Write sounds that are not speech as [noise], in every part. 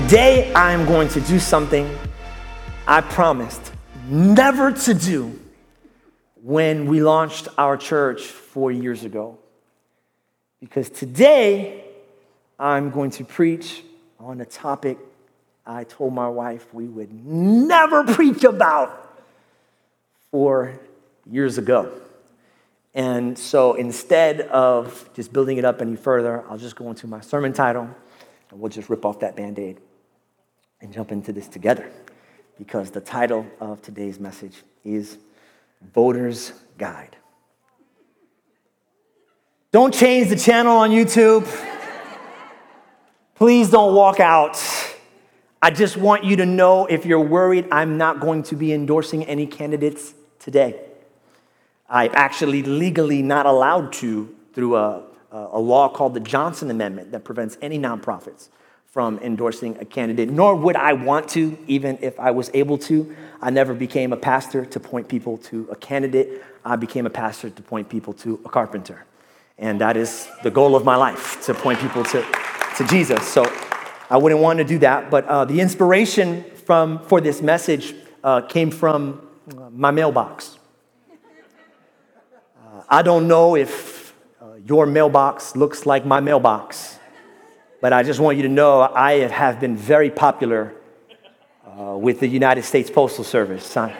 Today, I'm going to do something I promised never to do when we launched our church four years ago. Because today, I'm going to preach on a topic I told my wife we would never preach about four years ago. And so instead of just building it up any further, I'll just go into my sermon title and we'll just rip off that band aid and jump into this together. Because the title of today's message is Voter's Guide. Don't change the channel on YouTube. Please don't walk out. I just want you to know if you're worried, I'm not going to be endorsing any candidates today. I'm actually legally not allowed to through a, a law called the Johnson Amendment that prevents any nonprofits from endorsing a candidate, nor would I want to, even if I was able to. I never became a pastor to point people to a candidate. I became a pastor to point people to a carpenter. And that is the goal of my life, to point people to, to Jesus. So I wouldn't want to do that. But uh, the inspiration from, for this message uh, came from uh, my mailbox. I don't know if uh, your mailbox looks like my mailbox, but I just want you to know I have been very popular uh, with the United States Postal Service. I,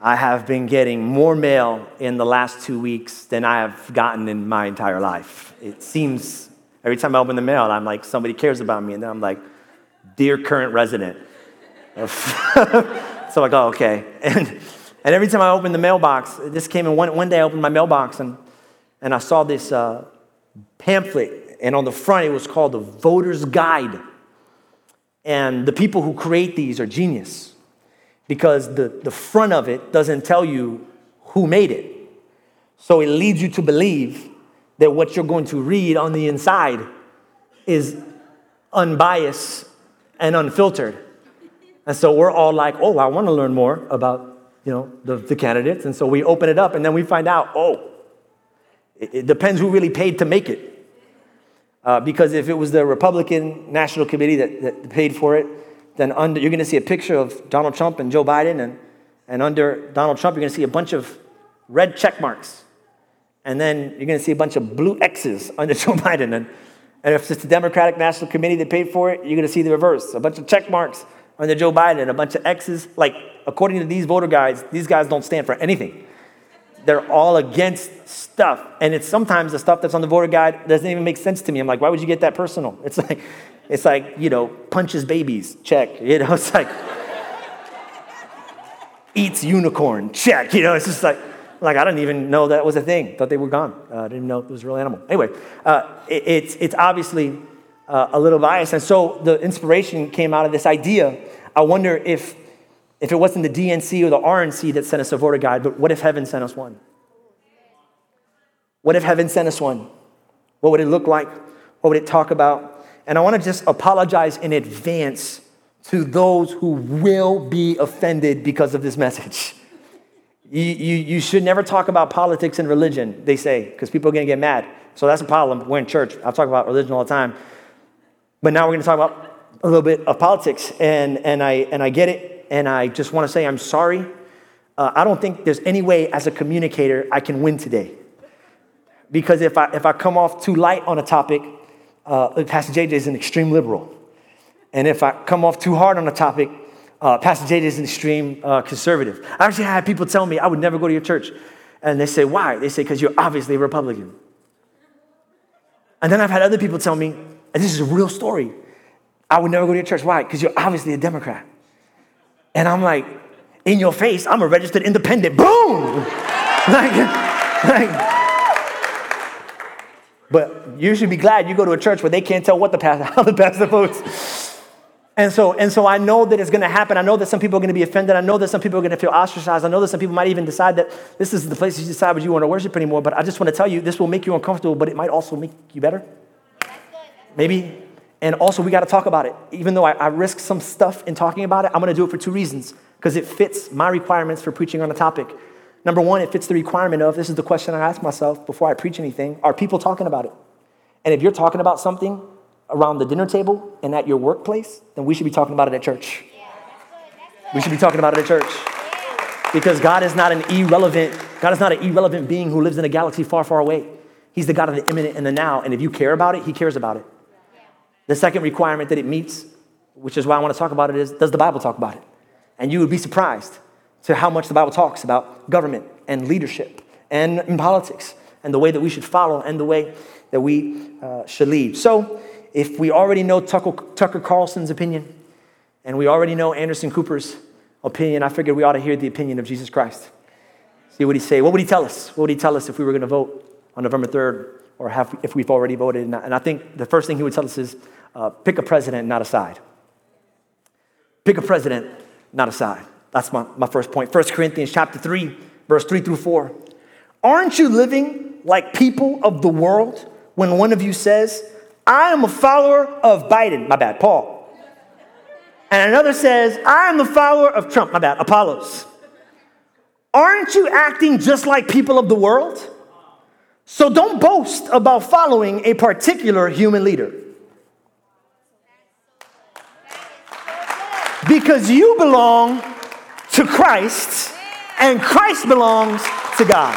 I have been getting more mail in the last two weeks than I have gotten in my entire life. It seems every time I open the mail, I'm like, somebody cares about me, and then I'm like, dear current resident. [laughs] so I go, okay. And and every time I opened the mailbox, this came in one, one day I opened my mailbox and, and I saw this uh, pamphlet. And on the front, it was called the Voter's Guide. And the people who create these are genius because the, the front of it doesn't tell you who made it. So it leads you to believe that what you're going to read on the inside is unbiased and unfiltered. And so we're all like, oh, I want to learn more about you know, the, the candidates. And so we open it up and then we find out, oh, it, it depends who really paid to make it. Uh, because if it was the Republican National Committee that, that paid for it, then under, you're going to see a picture of Donald Trump and Joe Biden. And, and under Donald Trump, you're going to see a bunch of red check marks. And then you're going to see a bunch of blue X's under [laughs] Joe Biden. And, and if it's the Democratic National Committee that paid for it, you're going to see the reverse a bunch of check marks under Joe Biden, a bunch of X's. Like, according to these voter guides, these guys don't stand for anything. They're all against stuff. And it's sometimes the stuff that's on the voter guide doesn't even make sense to me. I'm like, why would you get that personal? It's like, it's like, you know, punches babies, check. [laughs] You know, it's like, eats unicorn, check. You know, it's just like, like I didn't even know that was a thing. Thought they were gone. Uh, I didn't know it was a real animal. Anyway, uh, it, it's, it's obviously uh, a little biased. And so the inspiration came out of this idea. I wonder if, if it wasn't the DNC or the RNC that sent us a voter guide, but what if heaven sent us one? What if heaven sent us one? What would it look like? What would it talk about? And I want to just apologize in advance to those who will be offended because of this message. You, you, you should never talk about politics and religion, they say, because people are going to get mad. So that's a problem. We're in church. I talk about religion all the time. But now we're going to talk about a little bit of politics, and, and, I, and I get it, and I just want to say I'm sorry. Uh, I don't think there's any way as a communicator I can win today. Because if I, if I come off too light on a topic, uh, Pastor JJ is an extreme liberal. And if I come off too hard on a topic, uh, Pastor JJ is an extreme uh, conservative. I actually had people tell me I would never go to your church. And they say, why? They say, because you're obviously a Republican. And then I've had other people tell me, and this is a real story. I would never go to your church. Why? Because you're obviously a Democrat. And I'm like, in your face, I'm a registered independent. Boom! [laughs] like, like, but you should be glad you go to a church where they can't tell what the pastor, [laughs] how the pastor votes. And so, and so I know that it's going to happen. I know that some people are going to be offended. I know that some people are going to feel ostracized. I know that some people might even decide that this is the place you decide whether you want to worship anymore. But I just want to tell you, this will make you uncomfortable, but it might also make you better. Maybe. And also, we got to talk about it. Even though I, I risk some stuff in talking about it, I'm going to do it for two reasons because it fits my requirements for preaching on a topic. Number one, it fits the requirement of this is the question I ask myself before I preach anything are people talking about it? And if you're talking about something around the dinner table and at your workplace, then we should be talking about it at church. We should be talking about it at church. Because God is not an irrelevant, God is not an irrelevant being who lives in a galaxy far, far away. He's the God of the imminent and the now. And if you care about it, He cares about it. The second requirement that it meets, which is why I want to talk about it, is does the Bible talk about it? And you would be surprised to how much the Bible talks about government and leadership and in politics and the way that we should follow and the way that we uh, should lead. So, if we already know Tucker, Carlson's opinion and we already know Anderson Cooper's opinion, I figured we ought to hear the opinion of Jesus Christ. See what he say. What would he tell us? What would he tell us if we were going to vote on November 3rd or have, if we've already voted? And I think the first thing he would tell us is uh, pick a president, not a side. Pick a president, not a side. That's my, my first point. 1 Corinthians chapter 3, verse 3 through 4. Aren't you living like people of the world when one of you says, I am a follower of Biden? My bad, Paul. And another says, I am the follower of Trump. My bad, Apollos. Aren't you acting just like people of the world? So don't boast about following a particular human leader. Because you belong to Christ and Christ belongs to God.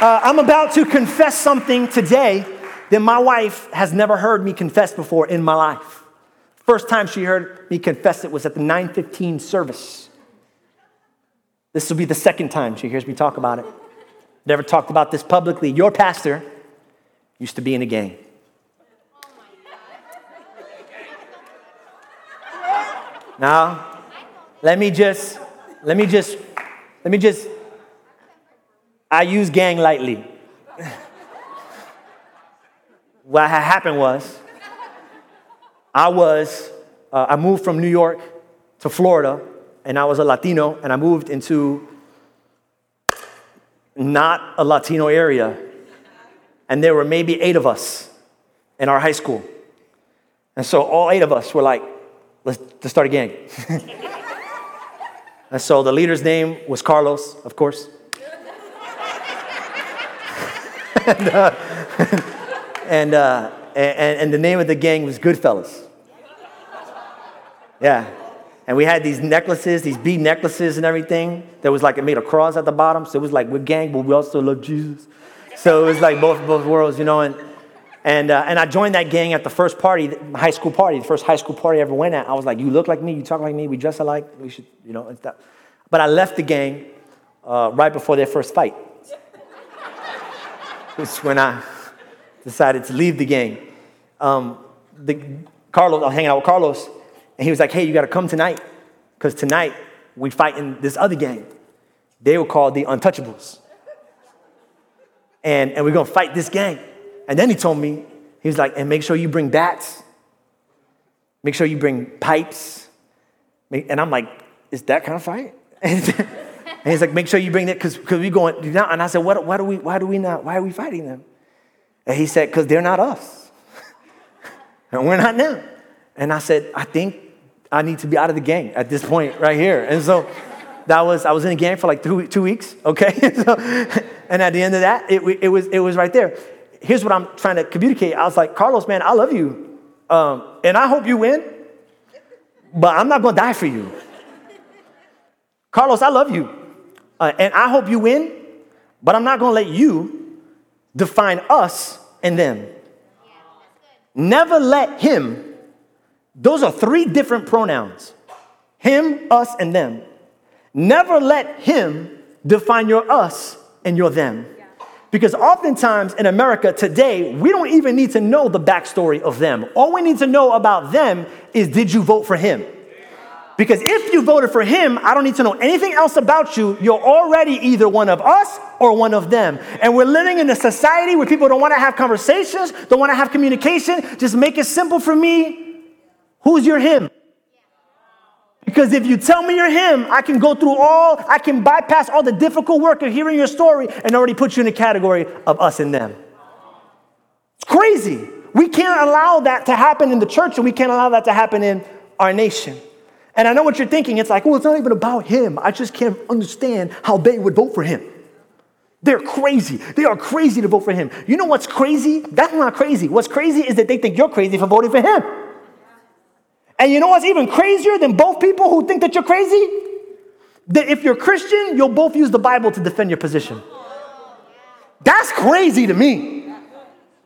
Uh, I'm about to confess something today that my wife has never heard me confess before in my life. First time she heard me confess it was at the 915 service. This will be the second time she hears me talk about it. Never talked about this publicly. Your pastor used to be in a gang. Now, let me just, let me just, let me just, I use gang lightly. [laughs] what happened was, I was, uh, I moved from New York to Florida, and I was a Latino, and I moved into not a Latino area, and there were maybe eight of us in our high school. And so all eight of us were like, let's, let's start a gang. [laughs] and so the leader's name was Carlos, of course. [laughs] and, uh, and, uh, and, and the name of the gang was Goodfellas. Yeah. And we had these necklaces, these bead necklaces and everything. That was like it made a cross at the bottom. So it was like we're gang, but we also love Jesus. So it was like both both worlds, you know. And and, uh, and I joined that gang at the first party, high school party, the first high school party I ever went at. I was like, you look like me, you talk like me, we dress alike, we should, you know, and stuff. But I left the gang uh, right before their first fight. [laughs] It's when I decided to leave the gang. Um, the, Carlos, I was hanging out with Carlos, and he was like, hey, you got to come tonight, because tonight we fight in this other gang. They were called the Untouchables. And, and we're going to fight this gang. And then he told me, he was like, and make sure you bring bats. Make sure you bring pipes. And I'm like, is that kind of fight? [laughs] And he's like, make sure you bring that because we're going down. And I said, what, why, do we, why do we not, why are we fighting them? And he said, because they're not us. [laughs] and we're not them. And I said, I think I need to be out of the gang at this point right here. And so that was, I was in the gang for like two, two weeks, okay? [laughs] so, and at the end of that, it, it, was, it was right there here's what I'm trying to communicate. I was like, Carlos, man, I love you. Um, and I hope you win, but I'm not going to die for you. [laughs] Carlos, I love you. Uh, and I hope you win, but I'm not going to let you define us and them. Never let him, those are three different pronouns him, us, and them. Never let him define your us and your them. Because oftentimes in America today, we don't even need to know the backstory of them. All we need to know about them is did you vote for him? Because if you voted for him, I don't need to know anything else about you. You're already either one of us or one of them. And we're living in a society where people don't want to have conversations, don't want to have communication. Just make it simple for me. Who's your him? Because if you tell me you're him, I can go through all, I can bypass all the difficult work of hearing your story and already put you in a category of us and them. It's crazy. We can't allow that to happen in the church and we can't allow that to happen in our nation. And I know what you're thinking. It's like, well, it's not even about him. I just can't understand how they would vote for him. They're crazy. They are crazy to vote for him. You know what's crazy? That's not crazy. What's crazy is that they think you're crazy for voting for him. And you know what's even crazier than both people who think that you're crazy? That if you're Christian, you'll both use the Bible to defend your position. That's crazy to me.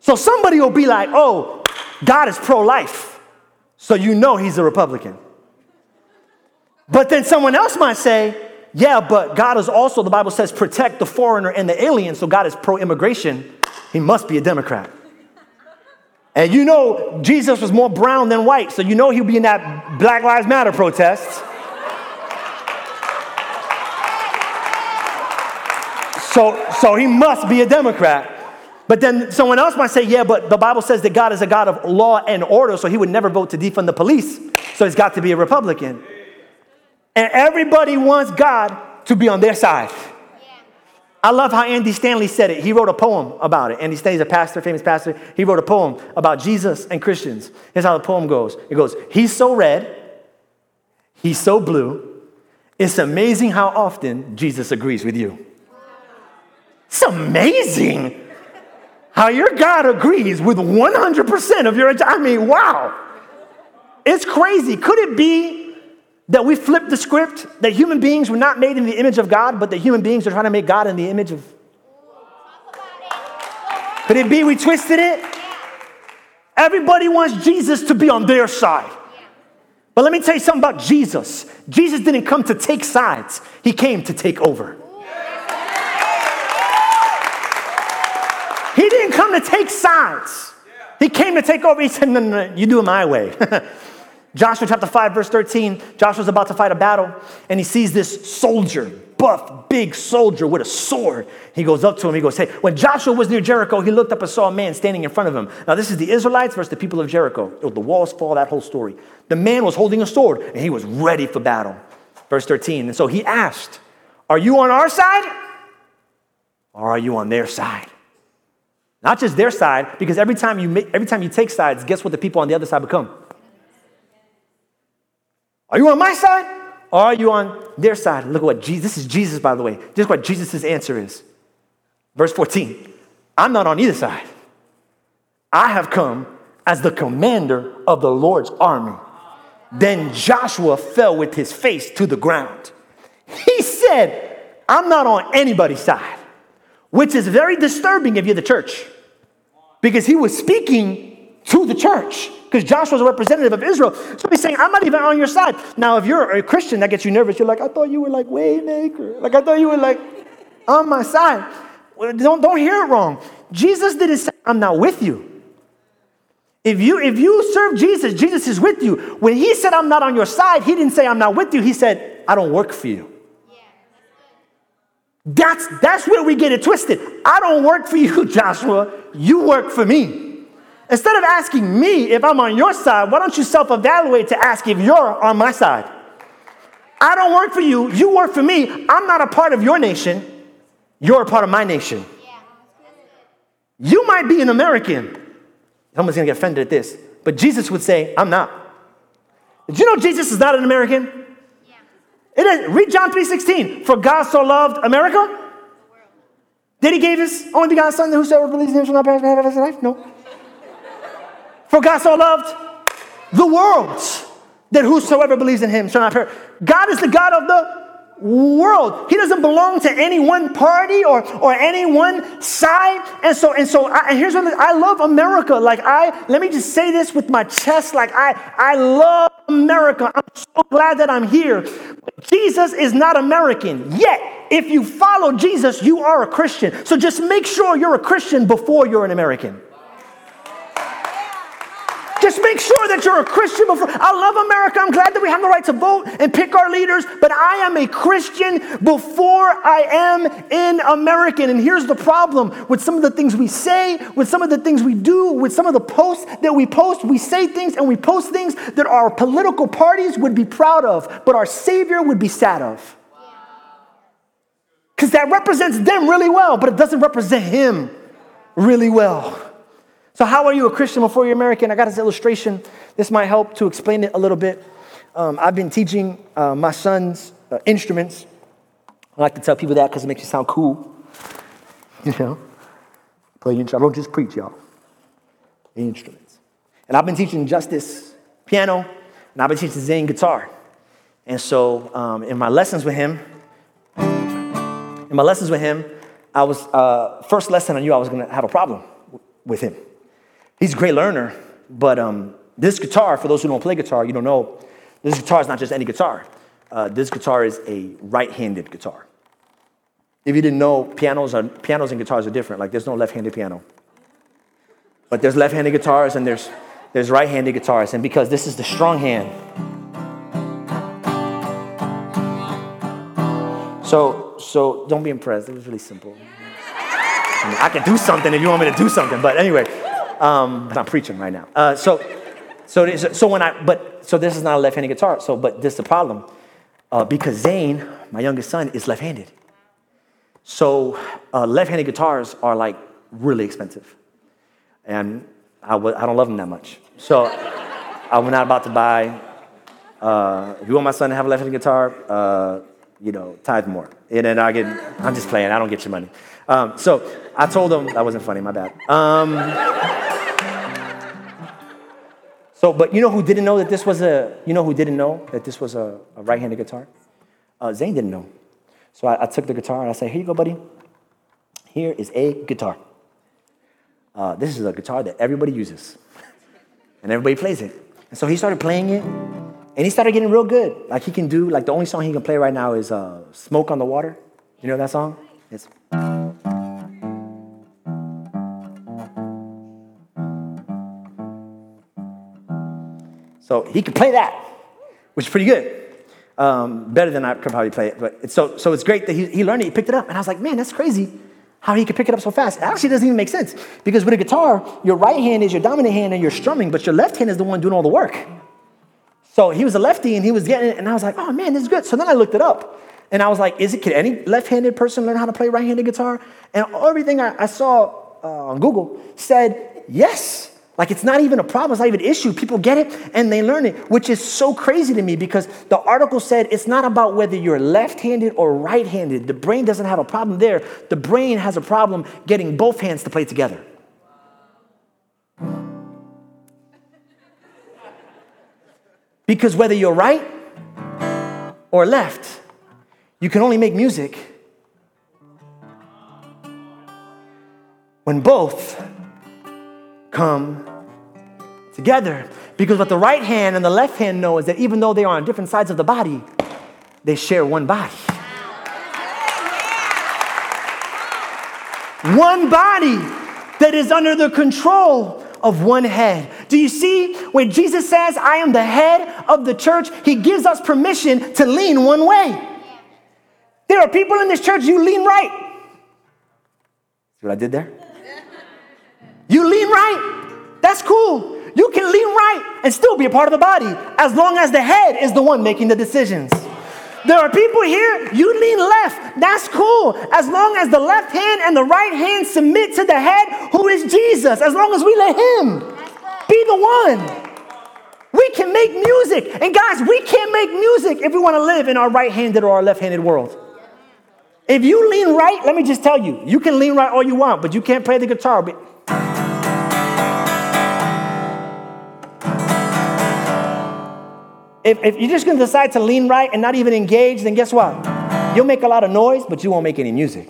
So somebody will be like, oh, God is pro life. So you know he's a Republican. But then someone else might say, yeah, but God is also, the Bible says, protect the foreigner and the alien, so God is pro immigration. He must be a Democrat. And you know, Jesus was more brown than white, so you know he'll be in that Black Lives Matter protest. So, so he must be a Democrat. But then someone else might say, yeah, but the Bible says that God is a God of law and order, so he would never vote to defund the police. So he's got to be a Republican. And everybody wants God to be on their side. I love how Andy Stanley said it. He wrote a poem about it. Andy Stanley's a pastor, famous pastor. He wrote a poem about Jesus and Christians. Here's how the poem goes it goes, He's so red, he's so blue. It's amazing how often Jesus agrees with you. It's amazing how your God agrees with 100% of your. I mean, wow. It's crazy. Could it be that we flipped the script, that human beings were not made in the image of God, but that human beings are trying to make God in the image of. Could it be we twisted it? Everybody wants Jesus to be on their side. But let me tell you something about Jesus. Jesus didn't come to take sides, he came to take over. He didn't come to take sides. He came to take over. He said, No, no, no, you do it my way. [laughs] Joshua chapter 5, verse 13, Joshua's about to fight a battle, and he sees this soldier, buff, big soldier with a sword. He goes up to him, he goes, Hey, when Joshua was near Jericho, he looked up and saw a man standing in front of him. Now, this is the Israelites versus the people of Jericho. The walls fall, that whole story. The man was holding a sword, and he was ready for battle. Verse 13. And so he asked, Are you on our side? Or are you on their side? Not just their side, because every time you, make, every time you take sides, guess what the people on the other side become? Are you on my side or are you on their side? Look at what Jesus, this is Jesus, by the way. This is what Jesus' answer is. Verse 14 I'm not on either side. I have come as the commander of the Lord's army. Then Joshua fell with his face to the ground. He said, I'm not on anybody's side, which is very disturbing if you're the church, because he was speaking to the church because Joshua was a representative of Israel. So he's saying, I'm not even on your side. Now, if you're a Christian, that gets you nervous. You're like, I thought you were like waymaker. Like, I thought you were like on my side. Don't, don't hear it wrong. Jesus didn't say, I'm not with you. If you, if you serve Jesus, Jesus is with you. When he said, I'm not on your side, he didn't say, I'm not with you. He said, I don't work for you. That's, that's where we get it twisted. I don't work for you, [laughs] Joshua. You work for me. Instead of asking me if I'm on your side, why don't you self evaluate to ask if you're on my side? I don't work for you, you work for me. I'm not a part of your nation, you're a part of my nation. You might be an American. Someone's gonna get offended at this, but Jesus would say, I'm not. Did you know Jesus is not an American? Yeah. It is. Read John 3:16. For God so loved America. Did he give his only begotten son that whosoever believes in him shall not perish but have everlasting life? No. For God so loved the world that whosoever believes in him shall not perish. God is the God of the world. He doesn't belong to any one party or, or any one side. And so, and so I, and here's what I love America. Like I, let me just say this with my chest. Like I, I love America. I'm so glad that I'm here. Jesus is not American yet. If you follow Jesus, you are a Christian. So just make sure you're a Christian before you're an American. Just make sure that you're a Christian before. I love America. I'm glad that we have the right to vote and pick our leaders, but I am a Christian before I am an American. And here's the problem with some of the things we say, with some of the things we do, with some of the posts that we post. We say things and we post things that our political parties would be proud of, but our Savior would be sad of. Because that represents them really well, but it doesn't represent Him really well. So, how are you a Christian before you're American? I got this illustration. This might help to explain it a little bit. Um, I've been teaching uh, my son's uh, instruments. I like to tell people that because it makes you sound cool. [laughs] you know? Play instruments. I don't just preach, y'all. Instruments. And I've been teaching Justice piano, and I've been teaching Zane guitar. And so um, in my lessons with him, in my lessons with him, I was, uh, first lesson I knew I was gonna have a problem with him. He's a great learner, but um, this guitar, for those who don't play guitar, you don't know, this guitar is not just any guitar. Uh, this guitar is a right-handed guitar. If you didn't know, pianos, are, pianos and guitars are different. Like there's no left-handed piano. But there's left-handed guitars and there's, there's right-handed guitars. And because this is the strong hand, So, so don't be impressed. It was really simple. I, mean, I can do something if you want me to do something. But anyway, um, but I'm preaching right now. Uh, so, so, so when I, but so this is not a left-handed guitar. So, but this is the problem uh, because Zane, my youngest son, is left-handed. So uh, left-handed guitars are like really expensive, and I w- I don't love them that much. So I'm not about to buy. Uh, if you want my son to have a left-handed guitar, uh, you know, tithe more. And then I get, I'm just playing, I don't get your money. Um, so I told him, that wasn't funny, my bad. Um, so, but you know who didn't know that this was a, you know who didn't know that this was a, a right handed guitar? Uh, Zane didn't know. So I, I, took the guitar and I said, here you go, buddy. Here is a guitar. Uh, this is a guitar that everybody uses, and everybody plays it. And so he started playing it, and he started getting real good. Like he can do, like the only song he can play right now is uh, Smoke on the Water. You know that song? It's. So he could play that, which is pretty good. Um, better than I could probably play it. But it's so, so it's great that he, he learned it, he picked it up. And I was like, man, that's crazy how he could pick it up so fast. It actually doesn't even make sense because with a guitar, your right hand is your dominant hand and you're strumming, but your left hand is the one doing all the work. So he was a lefty and he was getting it, and I was like, oh man, this is good. So then I looked it up. And I was like, is it, any left-handed person learn how to play right-handed guitar? And everything I, I saw uh, on Google said yes. Like it's not even a problem, it's not even an issue. People get it and they learn it, which is so crazy to me because the article said it's not about whether you're left handed or right handed. The brain doesn't have a problem there. The brain has a problem getting both hands to play together. Because whether you're right or left, you can only make music when both come together. Because what the right hand and the left hand know is that even though they are on different sides of the body, they share one body. One body that is under the control of one head. Do you see when Jesus says, I am the head of the church? He gives us permission to lean one way. There are people in this church, you lean right. See what I did there? You lean right. That's cool. You can lean right and still be a part of the body as long as the head is the one making the decisions. There are people here, you lean left. That's cool. As long as the left hand and the right hand submit to the head, who is Jesus. As long as we let him be the one. We can make music. And guys, we can't make music if we want to live in our right handed or our left handed world. If you lean right, let me just tell you, you can lean right all you want, but you can't play the guitar. If, if you're just going to decide to lean right and not even engage, then guess what? You'll make a lot of noise, but you won't make any music.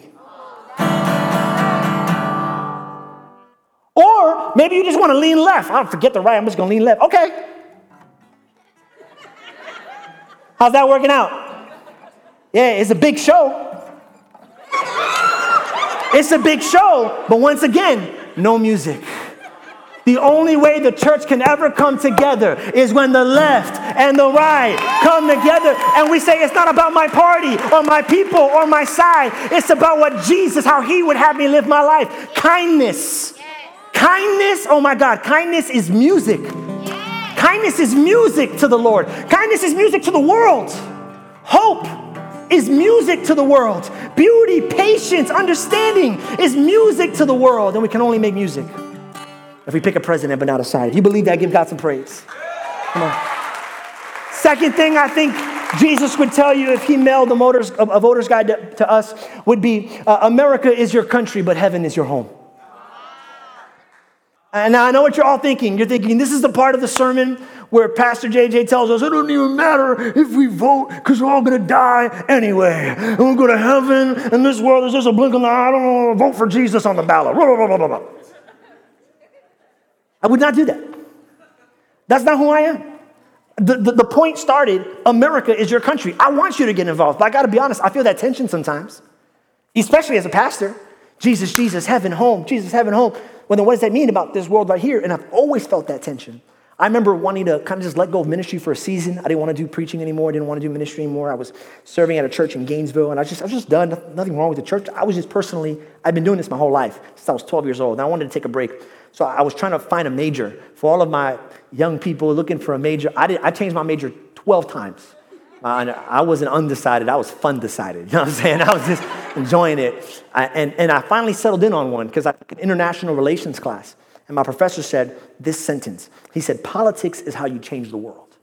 Or maybe you just want to lean left. I don't forget the right, I'm just going to lean left. Okay. How's that working out? Yeah, it's a big show. It's a big show, but once again, no music. The only way the church can ever come together is when the left and the right come together and we say, It's not about my party or my people or my side. It's about what Jesus, how He would have me live my life. Kindness. Kindness, oh my God, kindness is music. Kindness is music to the Lord, kindness is music to the world. Hope is music to the world. Beauty, patience, understanding is music to the world, and we can only make music if we pick a president but not a side. If you believe that, give God some praise. Come on. Second thing I think Jesus would tell you if he mailed a, voter's guide to, to us would be uh, America is your country, but heaven is your home. And now I know what you're all thinking. You're thinking this is the part of the sermon where Pastor JJ tells us it doesn't even matter if we vote because we're all going to die anyway. And we'll go to heaven. and this world, is just a blink of the eye. I don't want to vote for Jesus on the ballot. I would not do that. That's not who I am. The, the, the, point started America is your country. I want you to get involved, but I gotta be honest, I feel that tension sometimes, especially as a pastor. Jesus, Jesus, heaven, home, Jesus, heaven, home. Well, then what does that mean about this world right here? And I've always felt that tension. I remember wanting to kind of just let go of ministry for a season. I didn't want to do preaching anymore. I didn't want to do ministry anymore. I was serving at a church in Gainesville, and I, just, I was just done. Nothing wrong with the church. I was just personally, I've been doing this my whole life since I was 12 years old. And I wanted to take a break. So I was trying to find a major for all of my young people looking for a major. I, did, I changed my major 12 times. Uh, I wasn't undecided, I was fun decided. [laughs] You know what I'm saying? I was just enjoying it. I, and, and I finally settled in on one because I took an international relations class. And my professor said this sentence He said, Politics is how you change the world.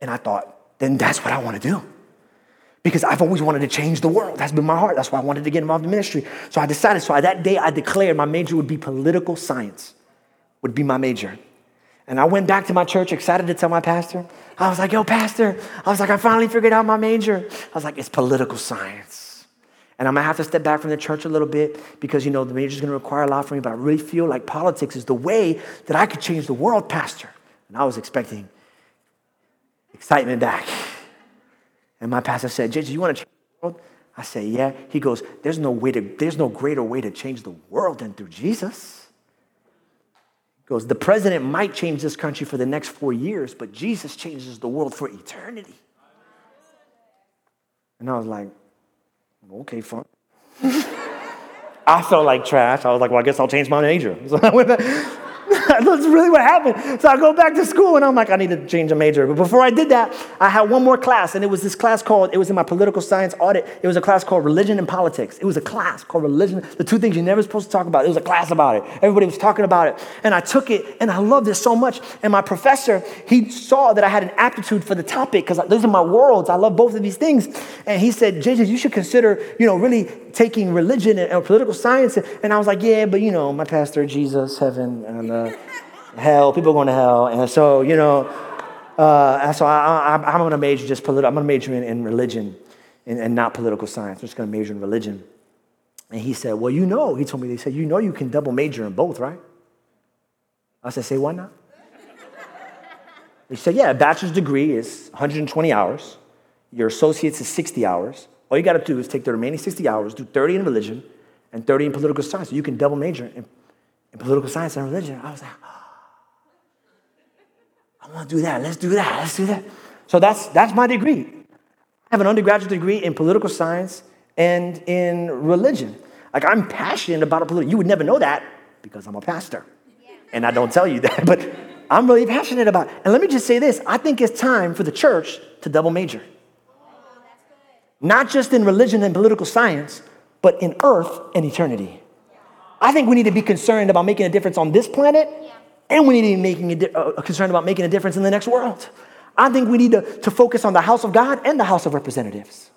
And I thought, then that's what I want to do. Because I've always wanted to change the world. That's been my heart. That's why I wanted to get involved in ministry. So I decided, so that day I declared my major would be political science, would be my major. And I went back to my church excited to tell my pastor. I was like, yo, pastor, I was like, I finally figured out my major. I was like, it's political science. And I'm gonna have to step back from the church a little bit because, you know, the major's gonna require a lot from me, but I really feel like politics is the way that I could change the world, pastor. And I was expecting excitement back. And my pastor said, JJ, you wanna change the world? I said, yeah. He goes, there's no way to, there's no greater way to change the world than through Jesus He goes, The president might change this country for the next four years, but Jesus changes the world for eternity. And I was like, Okay, fine. [laughs] I felt like trash. I was like, Well, I guess I'll change my major. [laughs] So I went back. [laughs] That's really what happened. So I go back to school and I'm like, I need to change a major. But before I did that, I had one more class, and it was this class called, it was in my political science audit. It was a class called Religion and Politics. It was a class called Religion, the two things you're never supposed to talk about. It was a class about it. Everybody was talking about it. And I took it, and I loved it so much. And my professor, he saw that I had an aptitude for the topic because those are my worlds. I love both of these things. And he said, JJ, you should consider, you know, really taking religion and, and political science. And I was like, yeah, but you know, my pastor, Jesus, heaven, and uh, [laughs] hell, people going to hell. And so, you know, uh, so I, am going to major just political, I'm going to major in, in religion and, and, not political science. I'm just going to major in religion. And he said, well, you know, he told me, he said, you know you can double major in both, right? I said, say why not? He said, yeah, a bachelor's degree is 120 hours. Your associate's is 60 hours. All you got to do is take the remaining 60 hours, do 30 in religion and 30 in political science. So you can double major in, in political science and religion. I was like, oh, I want to do that. Let's do that. Let's do that. So that's, that's my degree. I have an undergraduate degree in political science and in religion. Like I'm passionate about a political. You would never know that because I'm a pastor. And I don't tell you [laughs] that, but I'm really passionate about it. And let me just say this I think it's time for the church to double major not just in religion and political science, but in earth and eternity. I think we need to be concerned about making a difference on this planet, and we need to be making a di- uh, concerned about making a difference in the next world. I think we need to, to focus on the house of God and the house of representatives.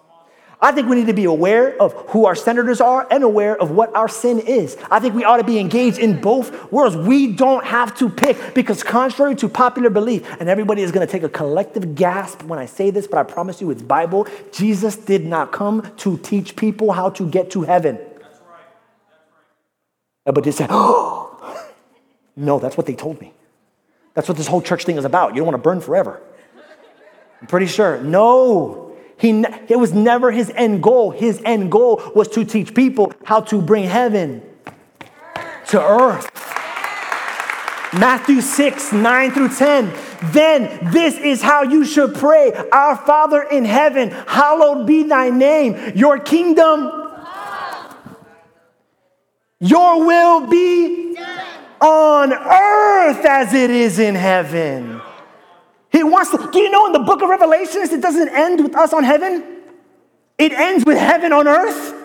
I think we need to be aware of who our senators are and aware of what our sin is. I think we ought to be engaged in both worlds. We don't have to pick because, contrary to popular belief, and everybody is going to take a collective gasp when I say this, but I promise you it's Bible. Jesus did not come to teach people how to get to heaven. That's right. But they said, oh, [gasps] no, that's what they told me. That's what this whole church thing is about. You don't want to burn forever. I'm pretty sure. No. He, it was never his end goal. His end goal was to teach people how to bring heaven to earth. Matthew 6, 9 through 10. Then this is how you should pray Our Father in heaven, hallowed be thy name. Your kingdom, your will be on earth as it is in heaven. He wants to. Do you know in the book of Revelations, it doesn't end with us on heaven? It ends with heaven on earth.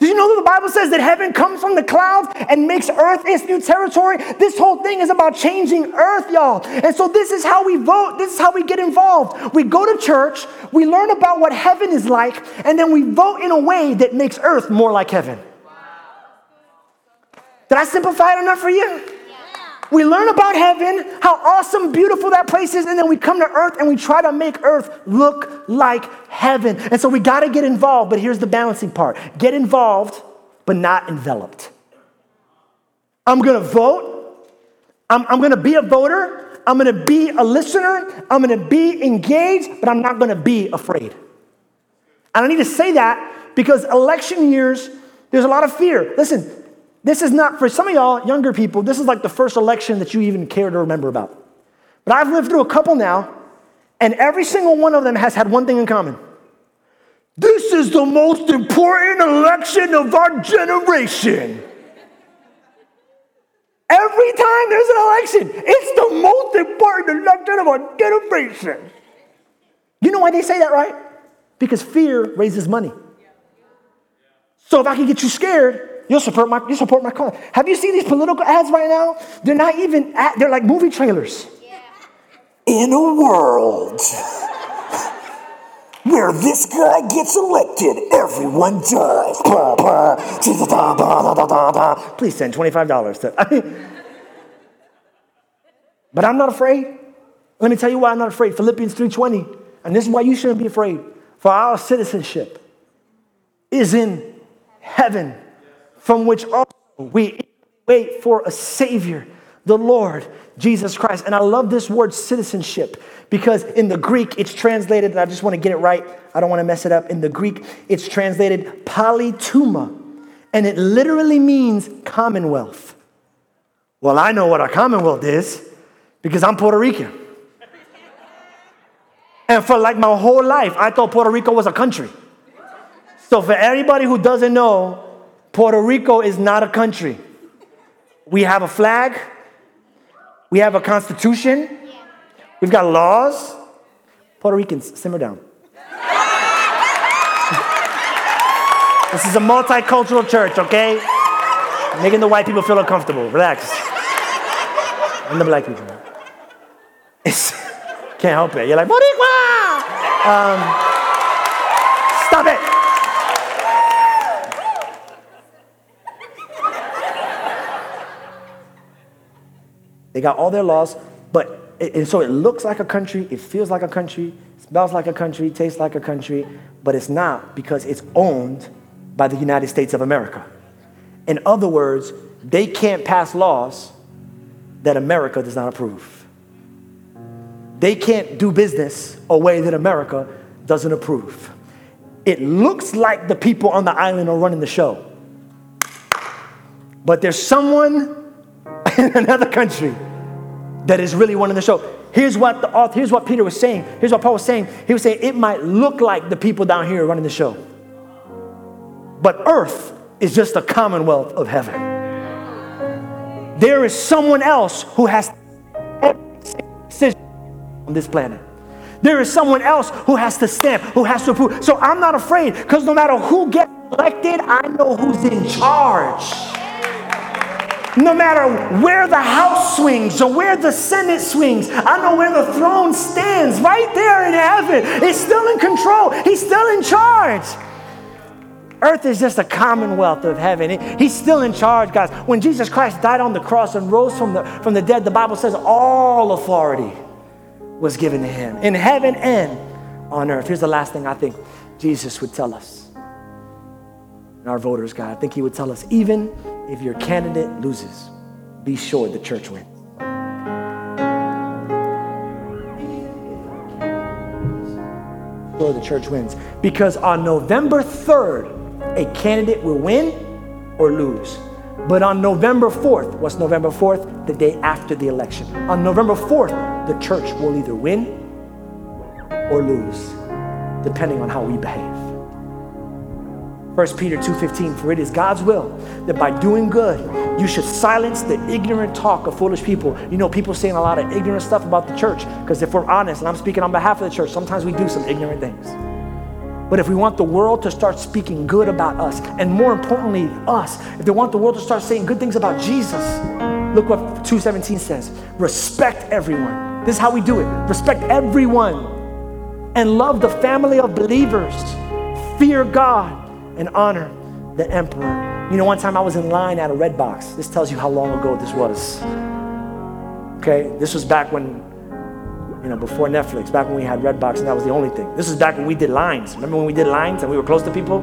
Did you know that the Bible says that heaven comes from the clouds and makes earth its new territory? This whole thing is about changing earth, y'all. And so this is how we vote. This is how we get involved. We go to church, we learn about what heaven is like, and then we vote in a way that makes earth more like heaven. Did I simplify it enough for you? We learn about heaven, how awesome, beautiful that place is, and then we come to earth and we try to make earth look like heaven. And so we got to get involved, but here's the balancing part get involved, but not enveloped. I'm going to vote, I'm, I'm going to be a voter, I'm to be a listener, I'm to be engaged, but I'm not to be afraid. And I need to say that because election years, there's a lot of fear. Listen, this is not, for some of y'all, younger people, this is like the first election that you even care to remember about. But I've lived through a couple now, and every single one of them has had one thing in common. This is the most important election of our generation. Every time there's an election, it's the most important election of our generation. You know why they say that, right? Because fear raises money. So if I can get you scared, You'll support my, you support my cause. Have you seen these political ads right now? They're not even, ad, they're like movie trailers. Yeah. In a world where this guy gets elected, everyone dies. Please send $25 to. [laughs] but I'm not afraid. Let me tell you why I'm not afraid. Philippians 3:20. And this is why you shouldn't be afraid. For our citizenship is in heaven from which also we wait for a Savior, the Lord Jesus Christ. And I love this word citizenship because in the Greek it's translated, and I just want to get it right, I don't want to mess it up. In the Greek, it's translated politeuma, and it literally means commonwealth. Well, I know what a commonwealth is because I'm Puerto Rican. And for like my whole life, I thought Puerto Rico was a country. So for anybody who doesn't know, Puerto Rico is not a country. We have a flag, we have a constitution, we've got laws. Puerto Ricans, simmer down. [laughs] this is a multicultural church, okay? Making the white people feel uncomfortable. Relax. And the black people. It's, [laughs] can't help it. You're like, Boricua! Um, stop it. They got all their laws, but and so it looks like a country, it feels like a country, smells like a country, tastes like a country, but it's not because it's owned by the United States of America. In other words, they can't pass laws that America does not approve. They can't do business a way that America doesn't approve. It looks like the people on the island are running the show. But there's someone [laughs] in another country that is really running the show. Here's what the author, here's what Peter was saying. Here's what Paul was saying. He was saying it might look like the people down here running the show. But earth is just a commonwealth of heaven. There is someone else who has on this planet. There is someone else who has to stamp, who has to approve. So I'm not afraid because no matter who gets elected, I know who's in charge. No matter where the house swings or where the Senate swings, I know where the throne stands right there in heaven. It's still in control, He's still in charge. Earth is just a commonwealth of heaven. He's still in charge, guys. When Jesus Christ died on the cross and rose from the, from the dead, the Bible says all authority was given to him in heaven and on earth. Here's the last thing I think Jesus would tell us and our voters, God. I think he would tell us even if your candidate loses, be sure the church wins. Sure, the church wins. Because on November 3rd, a candidate will win or lose. But on November 4th, what's November 4th? The day after the election. On November 4th, the church will either win or lose, depending on how we behave. 1 Peter 2:15 For it is God's will that by doing good you should silence the ignorant talk of foolish people. You know people saying a lot of ignorant stuff about the church because if we're honest and I'm speaking on behalf of the church sometimes we do some ignorant things. But if we want the world to start speaking good about us, and more importantly, us, if they want the world to start saying good things about Jesus, look what 217 says respect everyone. This is how we do it respect everyone and love the family of believers, fear God, and honor the emperor. You know, one time I was in line at a Redbox. This tells you how long ago this was. Okay, this was back when you know, before Netflix, back when we had Redbox and that was the only thing. This was back when we did lines. Remember when we did lines and we were close to people?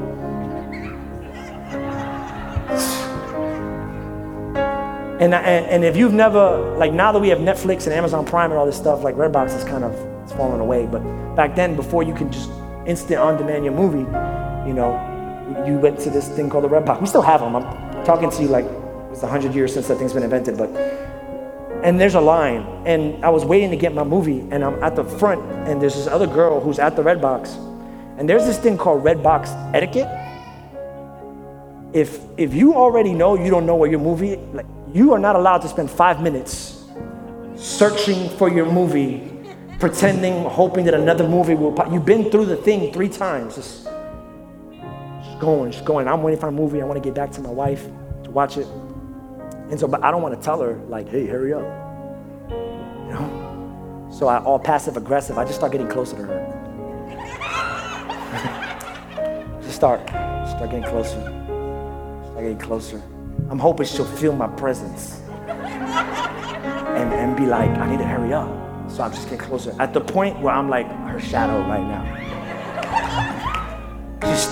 And, and, and if you've never, like now that we have Netflix and Amazon Prime and all this stuff, like Redbox is kind of it's fallen away. But back then, before you could just instant on demand your movie, you know, you went to this thing called the Redbox. We still have them. I'm talking to you like it's 100 years since that thing's been invented, but and there's a line and i was waiting to get my movie and i'm at the front and there's this other girl who's at the Redbox and there's this thing called Redbox etiquette if if you already know you don't know where your movie like you are not allowed to spend five minutes searching for your movie pretending hoping that another movie will pop you've been through the thing three times going just going i'm waiting for a movie i want to get back to my wife to watch it and so, but I don't want to tell her, like, hey, hurry up. You know? So I all passive aggressive, I just start getting closer to her. [laughs] just start, start getting closer. Start getting closer. I'm hoping she'll feel my presence. And, and be like, I need to hurry up. So I'm just getting closer. At the point where I'm like her shadow right now.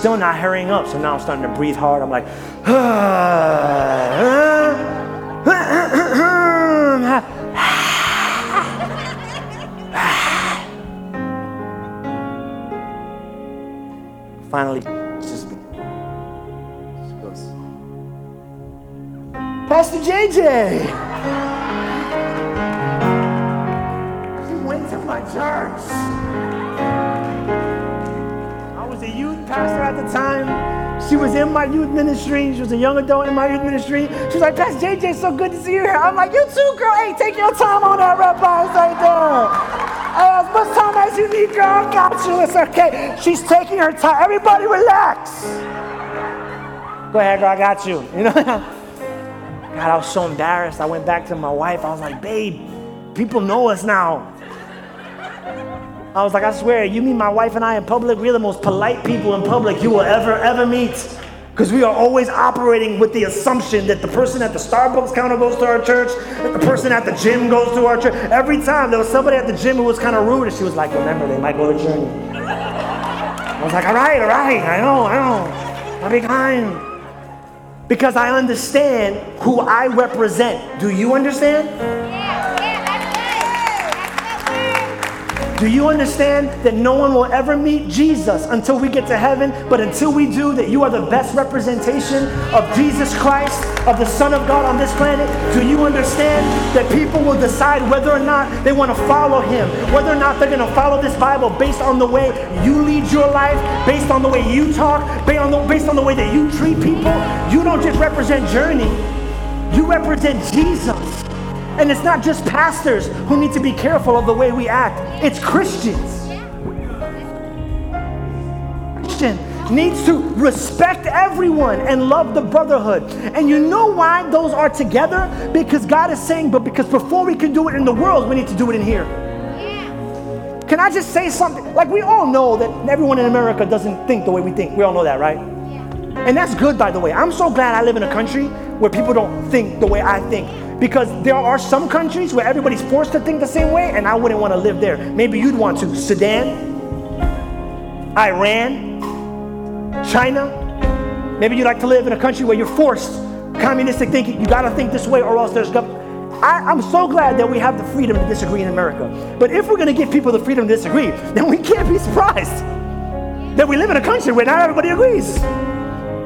Still not hurrying up, so now I'm starting to breathe hard. I'm like. [sighs] Finally, just goes. Pastor JJ. Pastor at the time. She was in my youth ministry. She was a young adult in my youth ministry. She's like, Pastor JJ, so good to see you here. I'm like, you too, girl. Hey, take your time on that Redbox right there. Hey, as much time as you need, girl. I got you. It's okay. She's taking her time. Everybody relax. Go ahead, girl. I got you. You know? [laughs] God, I was so embarrassed. I went back to my wife. I was like, babe, people know us now. I was like, I swear, you meet my wife and I in public, we're the most polite people in public you will ever, ever meet. Because we are always operating with the assumption that the person at the Starbucks counter goes to our church, that the person at the gym goes to our church. Every time there was somebody at the gym who was kind of rude, and she was like, remember, they might go to journey. I was like, all right, all right, I know, I know. I'll be kind. Because I understand who I represent. Do you understand? Do you understand that no one will ever meet Jesus until we get to heaven? But until we do, that you are the best representation of Jesus Christ, of the Son of God on this planet? Do you understand that people will decide whether or not they want to follow Him, whether or not they're going to follow this Bible based on the way you lead your life, based on the way you talk, based on the, based on the way that you treat people? You don't just represent Journey, you represent Jesus. And it's not just pastors who need to be careful of the way we act, it's Christians. Christian needs to respect everyone and love the brotherhood. And you know why those are together? Because God is saying, but because before we can do it in the world, we need to do it in here. Can I just say something? Like, we all know that everyone in America doesn't think the way we think. We all know that, right? And that's good, by the way. I'm so glad I live in a country where people don't think the way I think. Because there are some countries where everybody's forced to think the same way, and I wouldn't want to live there. Maybe you'd want to. Sudan, Iran, China. Maybe you'd like to live in a country where you're forced, communistic thinking, you gotta think this way or else there's. I, am so glad that we have the freedom to disagree in America. But if we're gonna give people the freedom to disagree, then we can't be surprised that we live in a country where not everybody agrees.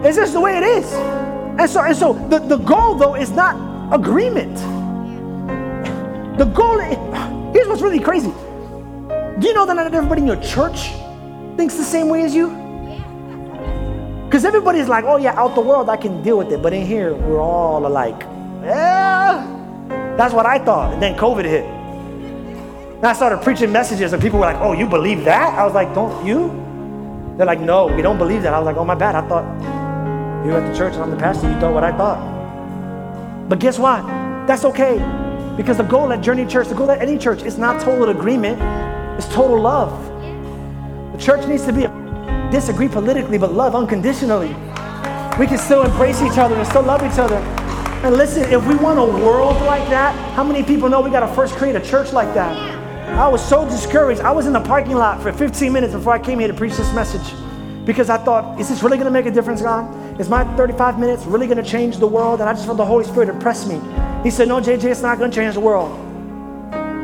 It's just the way it is. And so, and so the, the goal though is not agreement. The goal, here's what's really crazy. Do you know that not everybody in your church thinks the same way as you? Because everybody's like, oh yeah, out the world I can deal with it. But in here, we're all alike. Yeah, that's what I thought. And then COVID hit. And I started preaching messages, and people were like, oh, you believe that? I was like, don't you? They're like, no, we don't believe that. I was like, oh, my bad. I thought you were at the church and I'm the pastor. You thought what I thought. But guess what? That's okay. Because the goal at Journey Church, the goal at any church, is not total agreement, it's total love. The church needs to be disagree politically, but love unconditionally. We can still embrace each other and still love each other. And listen, if we want a world like that, how many people know we got to first create a church like that? I was so discouraged. I was in the parking lot for 15 minutes before I came here to preach this message because I thought, is this really going to make a difference, God? Is my 35 minutes really going to change the world? And I just felt the Holy Spirit impress me. He said, No, JJ, it's not going to change the world.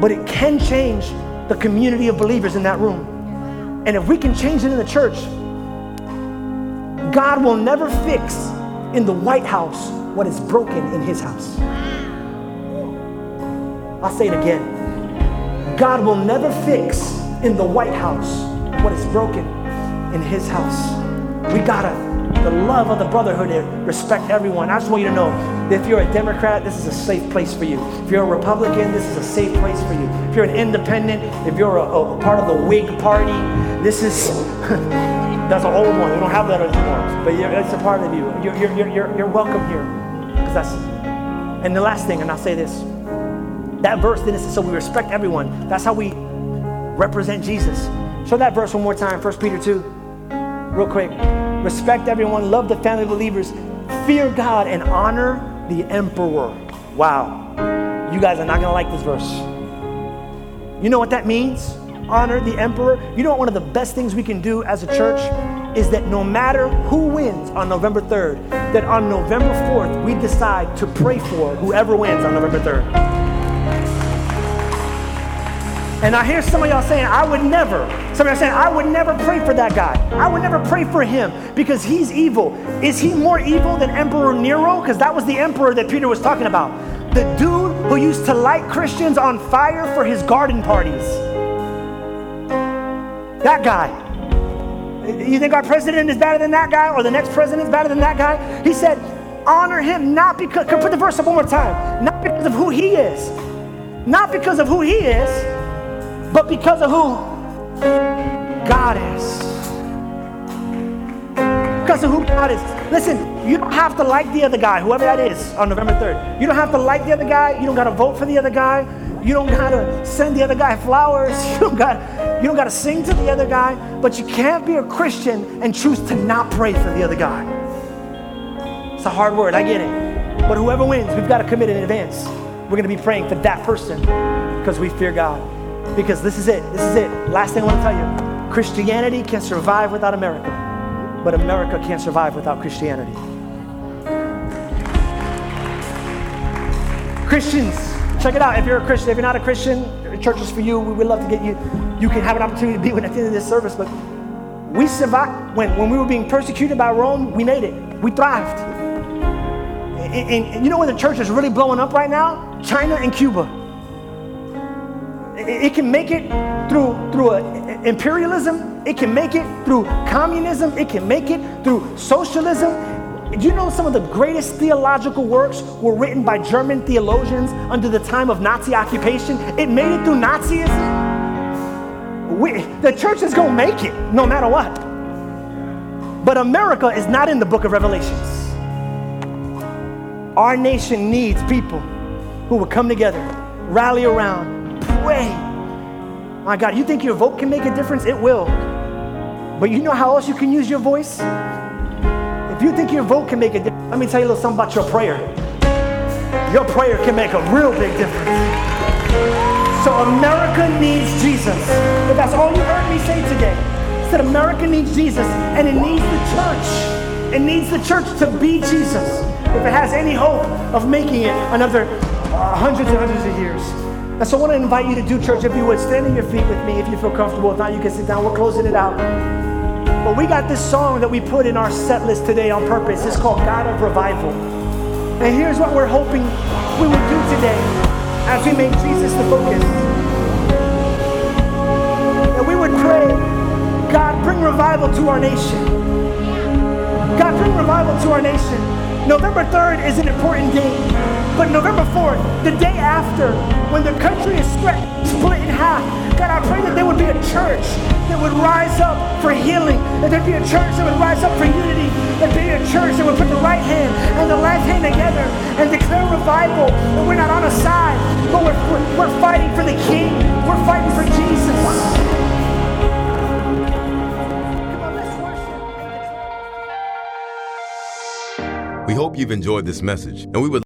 But it can change the community of believers in that room. And if we can change it in the church, God will never fix in the White House what is broken in his house. I'll say it again. God will never fix in the White House what is broken in his house. We gotta the love of the brotherhood and respect everyone. I just want you to know if you're a Democrat, this is a safe place for you. If you're a Republican, this is a safe place for you. If you're an independent, if you're a, a part of the Whig Party, this is [laughs] that's an old one. We don't have that anymore. But it's a part of you. You're, you're, you're, you're welcome here. Because that's and the last thing, and I'll say this. That verse then is so we respect everyone. That's how we represent Jesus. Show that verse one more time, 1 Peter 2. Real quick respect everyone, love the family believers, fear God, and honor the emperor. Wow. You guys are not going to like this verse. You know what that means? Honor the emperor. You know what one of the best things we can do as a church is that no matter who wins on November 3rd, that on November 4th, we decide to pray for whoever wins on November 3rd. And I hear some of y'all saying, I would never. Some of y'all saying, I would never pray for that guy. I would never pray for him because he's evil. Is he more evil than Emperor Nero? Because that was the emperor that Peter was talking about. The dude who used to light Christians on fire for his garden parties. That guy. You think our president is better than that guy or the next president is better than that guy? He said, honor him not because, put the verse up one more time, not because of who he is, not because of who he is, but because of who God is. Because of who God is. Listen, you don't have to like the other guy, whoever that is, on November 3rd. You don't have to like the other guy. You don't got to vote for the other guy. You don't got to send the other guy flowers. [laughs] You don't got you don't got to sing to the other guy, but you can't be a Christian and choose to not pray for the other guy. It's a hard word, I get it. But whoever wins, we've got to commit in advance. We're going to be praying for that person because we fear God. Because this is it. This is it. Last thing I want to tell you Christianity can survive without America, but America can't survive without Christianity. Christians, check it out. If you're a Christian, if you're not a Christian, the church is for you. We would love to get you. You can have an opportunity to be with at the end of this service. But we survived when, when we were being persecuted by Rome. We made it. We thrived. And, and, and you know where the church is really blowing up right now? China and Cuba it can make it through through imperialism. It can make it through communism. It can make it through socialism. Do you know some of the greatest theological works were written by german theologians under the time of nazi occupation? It made it through nazism. We, the church is going to make it no matter what. But america is not in the book of revelations. Our nation needs people who will come together rally around way. My God, you think your vote can make a difference? It will. But you know how else you can use your voice? If you think your vote can make a difference, let me tell you a little something about your prayer. Your prayer can make a real big difference. So America needs Jesus. But that's all you heard me say today. I that America needs Jesus and it needs the church. It needs the church to be Jesus. If it has any hope of making it another uh, hundreds and hundreds of years. And so I want to invite you to do church if you would. Stand on your feet with me if you feel comfortable. If not, you can sit down. We're closing it out. But we got this song that we put in our set list today on purpose. It's called God of Revival. And here's what we're hoping we would do today as we make Jesus the focus. And we would pray, God, bring revival to our nation. God, bring revival to our nation. November 3rd is an important date. But November 4th, the day after, when the country is split, split in half, God, I pray that there would be a church that would rise up for healing, that there'd be a church that would rise up for unity, that there'd be a church that would put the right hand and the left hand together and declare revival. That we're not on a side, but we're, we're, we're fighting for the King. We're fighting for Jesus. We hope you've enjoyed this message, and we would